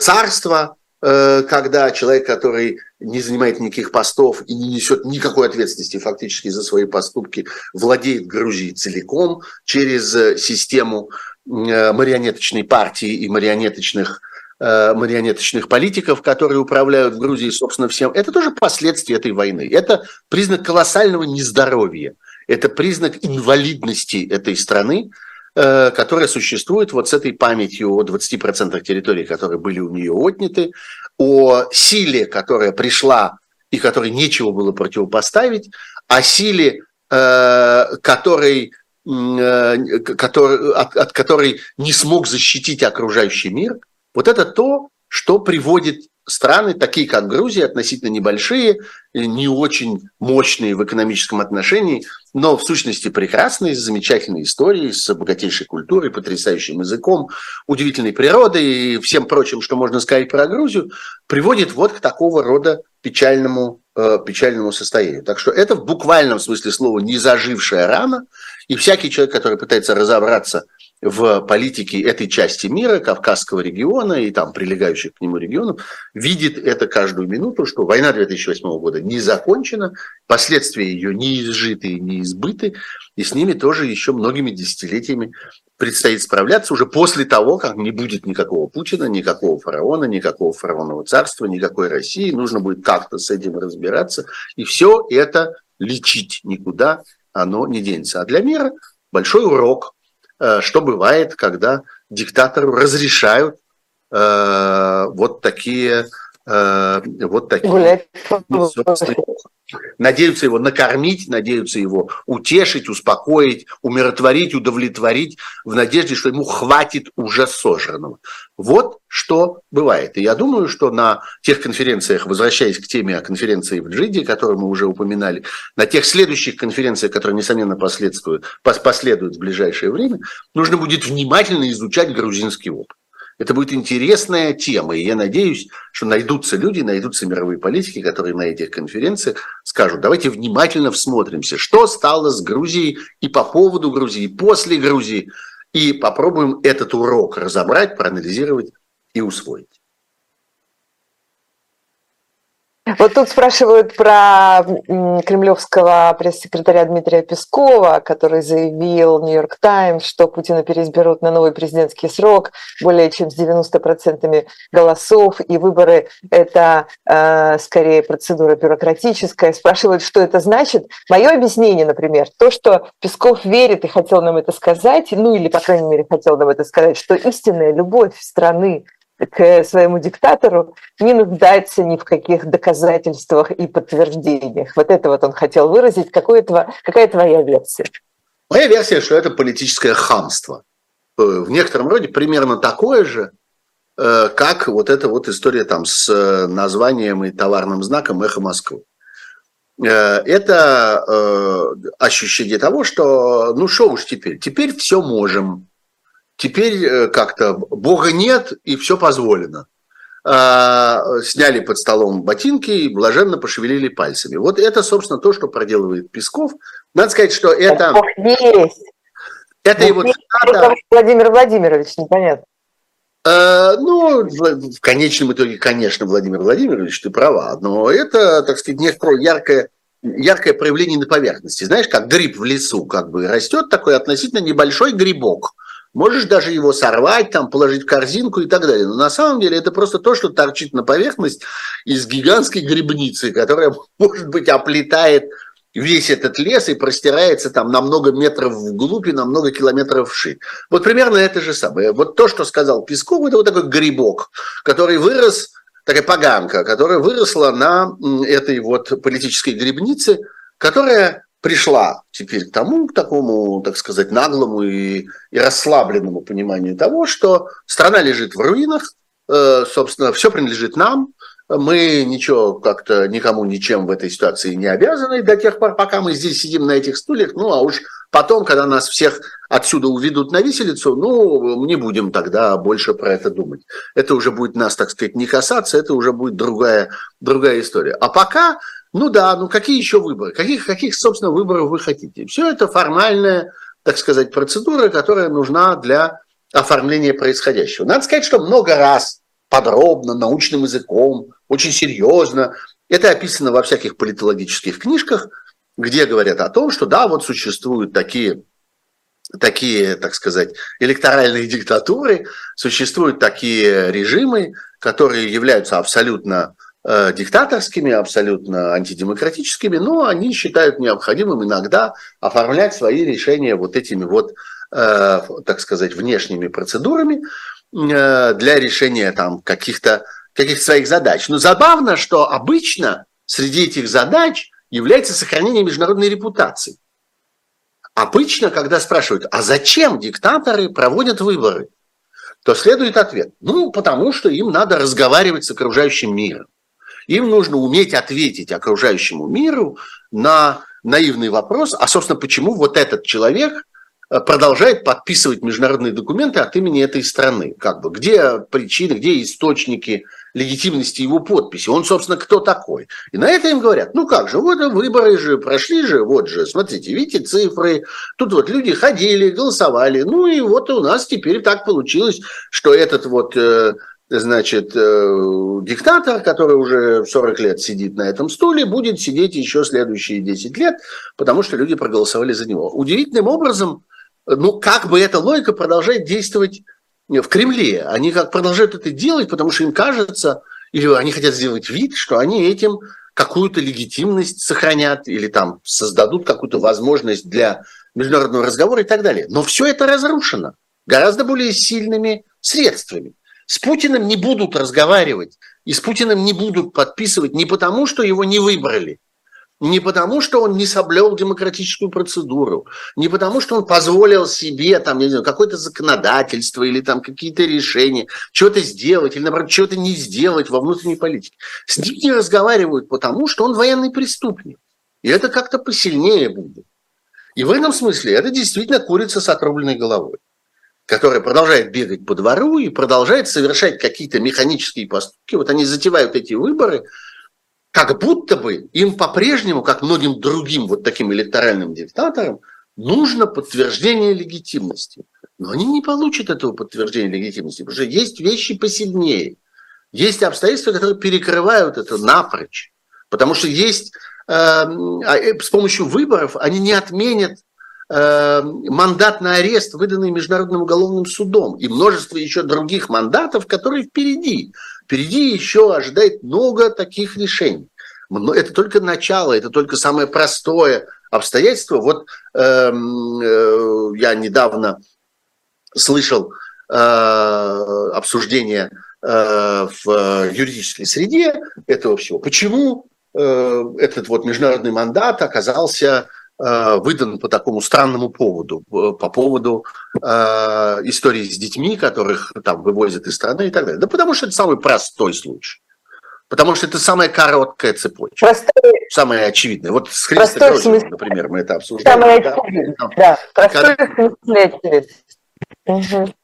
царство, когда человек, который не занимает никаких постов и не несет никакой ответственности фактически за свои поступки, владеет Грузией целиком через систему Э, марионеточной партии и марионеточных э, марионеточных политиков, которые управляют в Грузии, собственно, всем, это тоже последствия этой войны. Это признак колоссального нездоровья. Это признак инвалидности этой страны, э, которая существует вот с этой памятью о 20% территории, которые были у нее отняты, о силе, которая пришла и которой нечего было противопоставить, о силе, которой Э, который, от, от которой не смог защитить окружающий мир, вот это то, что приводит страны, такие как Грузия, относительно небольшие, не очень мощные в экономическом отношении, но в сущности прекрасные, с замечательной историей, с богатейшей культурой, потрясающим языком, удивительной природой и всем прочим, что можно сказать про Грузию, приводит вот к такого рода печальному, э, печальному состоянию. Так что это в буквальном смысле слова не зажившая рана – и всякий человек, который пытается разобраться в политике этой части мира, Кавказского региона и там прилегающих к нему регионов, видит это каждую минуту, что война 2008 года не закончена, последствия ее не изжиты и не избыты, и с ними тоже еще многими десятилетиями предстоит справляться уже после того, как не будет никакого Путина, никакого фараона, никакого фараонового царства, никакой России. Нужно будет как-то с этим разбираться. И все это лечить никуда оно не денется. А для мира большой урок, что бывает, когда диктатору разрешают э, вот такие э, вот такие Надеются его накормить, надеются его утешить, успокоить, умиротворить, удовлетворить в надежде, что ему хватит уже сожранного. Вот что бывает. И я думаю, что на тех конференциях, возвращаясь к теме о конференции в Джиде, которую мы уже упоминали, на тех следующих конференциях, которые, несомненно, последуют, последуют в ближайшее время, нужно будет внимательно изучать грузинский опыт. Это будет интересная тема, и я надеюсь, что найдутся люди, найдутся мировые политики, которые на этих конференциях скажут, давайте внимательно всмотримся, что стало с Грузией и по поводу Грузии, и после Грузии, и попробуем этот урок разобрать, проанализировать и усвоить. Вот тут спрашивают про кремлевского пресс-секретаря Дмитрия Пескова, который заявил Нью-Йорк Таймс, что Путина переизберут на новый президентский срок более чем с 90% голосов, и выборы – это э, скорее процедура бюрократическая. Спрашивают, что это значит. Мое объяснение, например, то, что Песков верит и хотел нам это сказать, ну или, по крайней мере, хотел нам это сказать, что истинная любовь страны к своему диктатору не нуждается ни в каких доказательствах и подтверждениях. Вот это вот он хотел выразить. Какое тво, какая твоя версия? Моя версия, что это политическое хамство. Э, в некотором роде примерно такое же, э, как вот эта вот история там с э, названием и товарным знаком «Эхо Москвы». это ощущение того, что ну что уж теперь, теперь все можем, теперь как-то Бога нет и все позволено. Сняли под столом ботинки и блаженно пошевелили пальцами. Вот это, собственно, то, что проделывает Песков. Надо сказать, что это... Бог есть. Это его цитата... Владимир Владимирович, непонятно. Э, ну, в конечном итоге, конечно, Владимир Владимирович, ты права, но это, так сказать, некое яркое, яркое проявление на поверхности. Знаешь, как гриб в лесу как бы растет такой относительно небольшой грибок. Можешь даже его сорвать, там, положить в корзинку и так далее. Но на самом деле это просто то, что торчит на поверхность из гигантской грибницы, которая, *laughs* может быть, оплетает весь этот лес и простирается там на много метров вглубь и на много километров вширь. Вот примерно это же самое. Вот то, что сказал Песков, это вот такой грибок, который вырос, такая поганка, которая выросла на этой вот политической грибнице, которая пришла теперь к тому, к такому, так сказать, наглому и, и расслабленному пониманию того, что страна лежит в руинах, э, собственно, все принадлежит нам, мы ничего как-то никому ничем в этой ситуации не обязаны до тех пор, пока мы здесь сидим на этих стульях. Ну, а уж потом, когда нас всех отсюда уведут на виселицу, ну, не будем тогда больше про это думать. Это уже будет нас, так сказать, не касаться, это уже будет другая, другая история. А пока, ну да, ну какие еще выборы? Каких, каких, собственно, выборов вы хотите? Все это формальная, так сказать, процедура, которая нужна для оформления происходящего. Надо сказать, что много раз подробно, научным языком, очень серьезно. Это описано во всяких политологических книжках, где говорят о том, что да, вот существуют такие такие, так сказать, электоральные диктатуры, существуют такие режимы, которые являются абсолютно диктаторскими, абсолютно антидемократическими, но они считают необходимым иногда оформлять свои решения вот этими вот, э, так сказать, внешними процедурами. Э, для решения там каких-то каких своих задач. Но забавно, что обычно среди этих задач является сохранение международной репутации. Обычно, когда спрашивают, а зачем диктаторы проводят выборы, то следует ответ. Ну, потому что им надо разговаривать с окружающим миром. Им нужно уметь ответить окружающему миру на наивный вопрос, а, собственно, почему вот этот человек Э, продолжает подписывать международные документы от имени этой страны. Как бы, где причины, где источники легитимности его подписи? Он, собственно, кто такой? И на это им говорят, ну как же, вот выборы же прошли же, вот же, смотрите, видите цифры, тут вот люди ходили, голосовали, ну и вот у нас теперь так получилось, что этот вот э, значит, э, диктатор, который уже 40 лет сидит на этом стуле, будет сидеть еще следующие 10 лет, потому что люди проголосовали за него. Удивительным образом ну, как бы эта логика продолжает действовать в Кремле. Они как продолжают это делать, потому что им кажется, или они хотят сделать вид, что они этим какую-то легитимность сохранят или там создадут какую-то возможность для международного разговора и так далее. Но все это разрушено гораздо более сильными средствами. С Путиным не будут разговаривать, и с Путиным не будут подписывать не потому, что его не выбрали, не потому, что он не соблел демократическую процедуру, не потому, что он позволил себе там, не знаю, какое-то законодательство или там какие-то решения, что-то сделать или, наоборот, что-то не сделать во внутренней политике. С ним не разговаривают потому, что он военный преступник. И это как-то посильнее будет. И в этом смысле это действительно курица с отрубленной головой, которая продолжает бегать по двору и продолжает совершать какие-то механические поступки. Вот они затевают эти выборы – как будто бы им по-прежнему, как многим другим вот таким электоральным диктаторам, нужно подтверждение легитимности. Но они не получат этого подтверждения легитимности, потому что есть вещи посильнее. Есть обстоятельства, которые перекрывают это напрочь. Потому что есть эм, а, э, с помощью выборов они не отменят э, мандат на арест, выданный Международным уголовным судом, и множество еще других мандатов, которые впереди. Впереди еще ожидает много таких решений. Это только начало, это только самое простое обстоятельство. Вот э, э, я недавно слышал э, обсуждение э, в юридической среде этого всего. Почему э, этот вот международный мандат оказался выдан по такому странному поводу, э, по поводу э, истории с детьми, которых там вывозят из страны и так далее. Да потому что это самый простой случай. Потому что это самая короткая цепочка. Простой, самая очевидная. Вот с Христом смысл. например, мы это обсуждали. самое да. очевидное. Да, простой смысл очевидный. Мгм.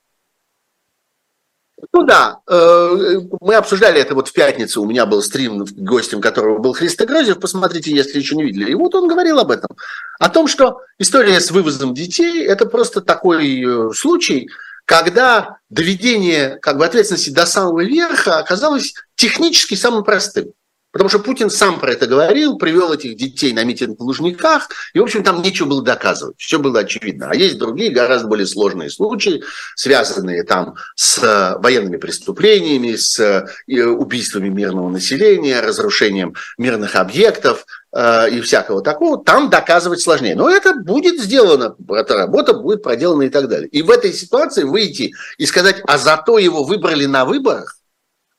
Ну да, э, мы обсуждали это вот в пятницу. У меня был стрим, гостем которого был Христо Грозев. Посмотрите, если еще не видели. И вот он говорил об этом. О том, что история с вывозом детей – это просто такой э, случай, когда доведение как бы, ответственности до самого верха оказалось технически самым простым. Потому что Путин сам про это говорил, привел этих детей на митинг в Лужниках, и, в общем, там нечего было доказывать, все было очевидно. А есть другие, гораздо более сложные случаи, связанные там с э, военными преступлениями, с э, убийствами мирного населения, разрушением мирных объектов э, и всякого такого. Там доказывать сложнее. Но это будет сделано, эта работа будет проделана и так далее. И в этой ситуации выйти и сказать, а зато его выбрали на выборах,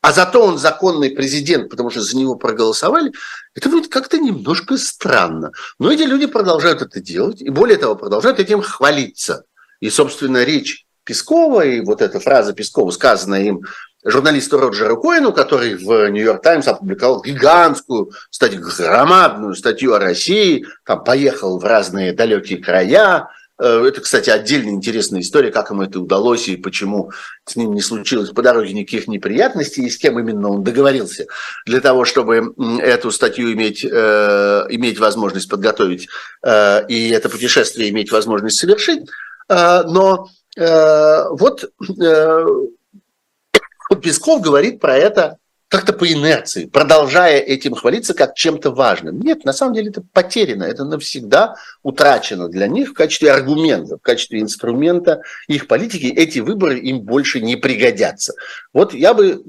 а зато он законный президент, потому что за него проголосовали, это будет как-то немножко странно. Но эти люди продолжают это делать, и более того, продолжают этим хвалиться. И, собственно, речь Пескова и вот эта фраза Пескова, сказанная им журналисту Роджеру Коину, который в Нью-Йорк Таймс опубликовал гигантскую, кстати, громадную статью о России, там поехал в разные далекие края, это, кстати, отдельная интересная история, как ему это удалось и почему с ним не случилось по дороге никаких неприятностей, и с кем именно он договорился для того, чтобы эту статью иметь, э, иметь возможность подготовить э, и это путешествие иметь возможность совершить. Э, но э, вот э, Песков говорит про это как-то по инерции, продолжая этим хвалиться как чем-то важным. Нет, на самом деле это потеряно, это навсегда утрачено для них в качестве аргумента, в качестве инструмента их политики. Эти выборы им больше не пригодятся. Вот я бы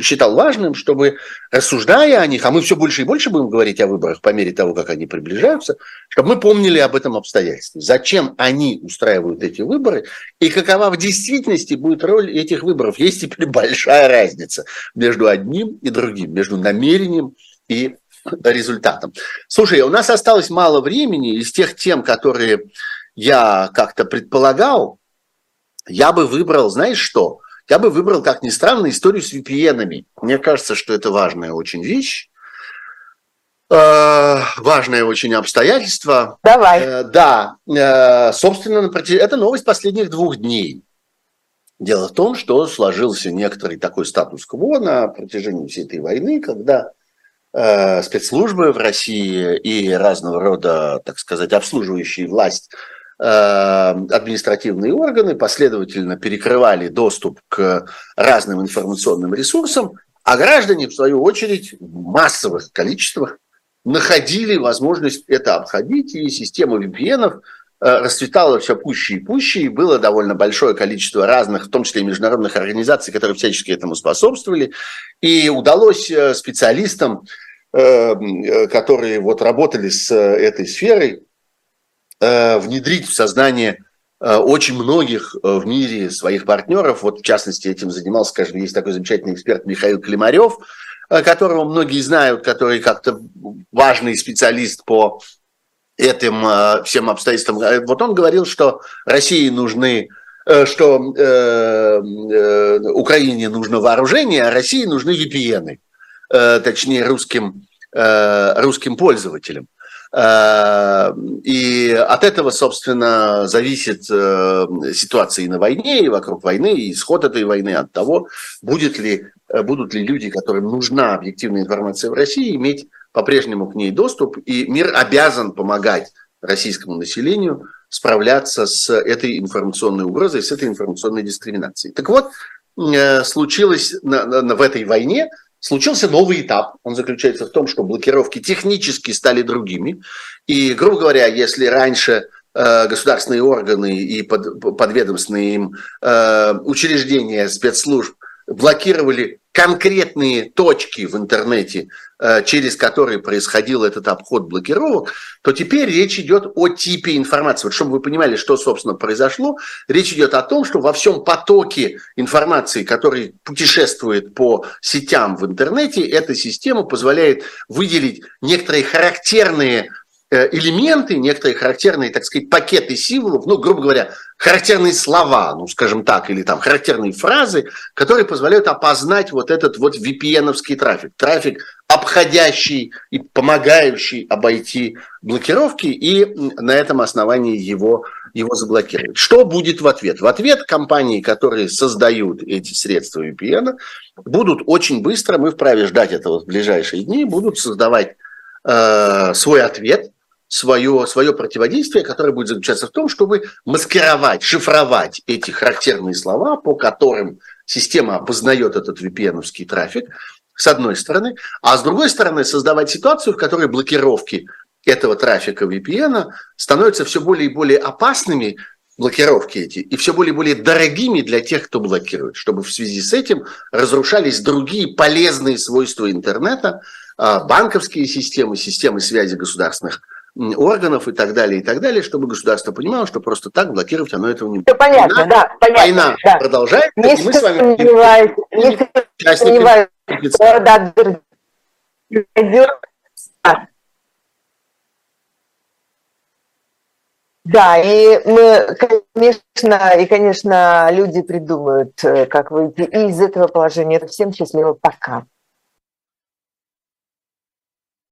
считал важным, чтобы, рассуждая о них, а мы все больше и больше будем говорить о выборах по мере того, как они приближаются, чтобы мы помнили об этом обстоятельстве. Зачем они устраивают эти выборы и какова в действительности будет роль этих выборов. Есть теперь *laughs* большая разница между одним одним и другим, между намерением и результатом. Слушай, у нас осталось мало времени. Из тех тем, которые я как-то предполагал, я бы выбрал, знаешь что? Я бы выбрал, как ни странно, историю с VPN-ами. Мне кажется, что это важная очень вещь. Э, важное очень обстоятельство. Давай. Э, да, э, собственно, это новость последних двух дней. Дело в том, что сложился некоторый такой статус-кво на протяжении всей этой войны, когда э, спецслужбы в России и разного рода, так сказать, обслуживающие власть э, административные органы последовательно перекрывали доступ к разным информационным ресурсам, а граждане, в свою очередь, в массовых количествах находили возможность это обходить, и система VPN расцветало все пуще и пуще, и было довольно большое количество разных, в том числе и международных организаций, которые всячески этому способствовали. И удалось э, специалистам, э, которые вот работали с этой сферой, внедрить в сознание очень многих в мире своих партнеров. Вот в частности этим занимался, скажем, есть такой замечательный эксперт Михаил Климарев, которого многие знают, который как-то важный специалист по этим э, всем обстоятельствам. Э, вот он говорил, что России нужны э, что Украине нужно вооружение, а России нужны VPN, точнее русским, русским пользователям. И от этого, собственно, зависит ситуация и на войне, и вокруг войны, и исход этой войны от того, будет ли, будут ли люди, которым нужна объективная информация в России, иметь по-прежнему к ней доступ, и мир обязан помогать российскому населению справляться с этой информационной угрозой, с этой информационной дискриминацией. Так вот, э, случилось на, на, в этой войне, случился новый этап. Он заключается в том, что блокировки технически стали другими. И, грубо говоря, если раньше э, государственные органы и под, подведомственные им э, учреждения спецслужб блокировали конкретные точки в интернете, э, через которые происходил этот обход блокировок, то теперь речь идет о типе информации. Вот чтобы вы понимали, что, собственно, произошло, речь идет о том, что во всем потоке информации, который путешествует по сетям в интернете, эта система позволяет выделить некоторые характерные элементы, некоторые характерные, так сказать, пакеты символов, ну, грубо говоря, характерные слова, ну, скажем так, или там характерные фразы, которые позволяют опознать вот этот вот VPN-овский трафик. Трафик, обходящий и помогающий обойти блокировки, и на этом основании его, его заблокировать. Что будет в ответ? В ответ компании, которые создают эти средства VPN, будут очень быстро, мы вправе ждать этого в ближайшие дни, будут создавать э, свой ответ, свое, свое противодействие, которое будет заключаться в том, чтобы маскировать, шифровать эти характерные слова, по которым система опознает этот VPN-овский трафик, с одной стороны, а с другой стороны создавать ситуацию, в которой блокировки этого трафика VPN становятся все более и более опасными, блокировки эти, и все более и более дорогими для тех, кто блокирует, чтобы в связи с этим разрушались другие полезные свойства интернета, а, банковские системы, системы связи государственных органов и так далее, и так далее, чтобы государство понимало, что просто так блокировать оно этого не будет. Все понятно, война, да, понятно. Война да. продолжается, не и мы с вами... Сомневаюсь, не сомневаюсь, Да, и мы, конечно, и, конечно, люди придумают, э, как выйти из этого положения. Всем счастливо, пока.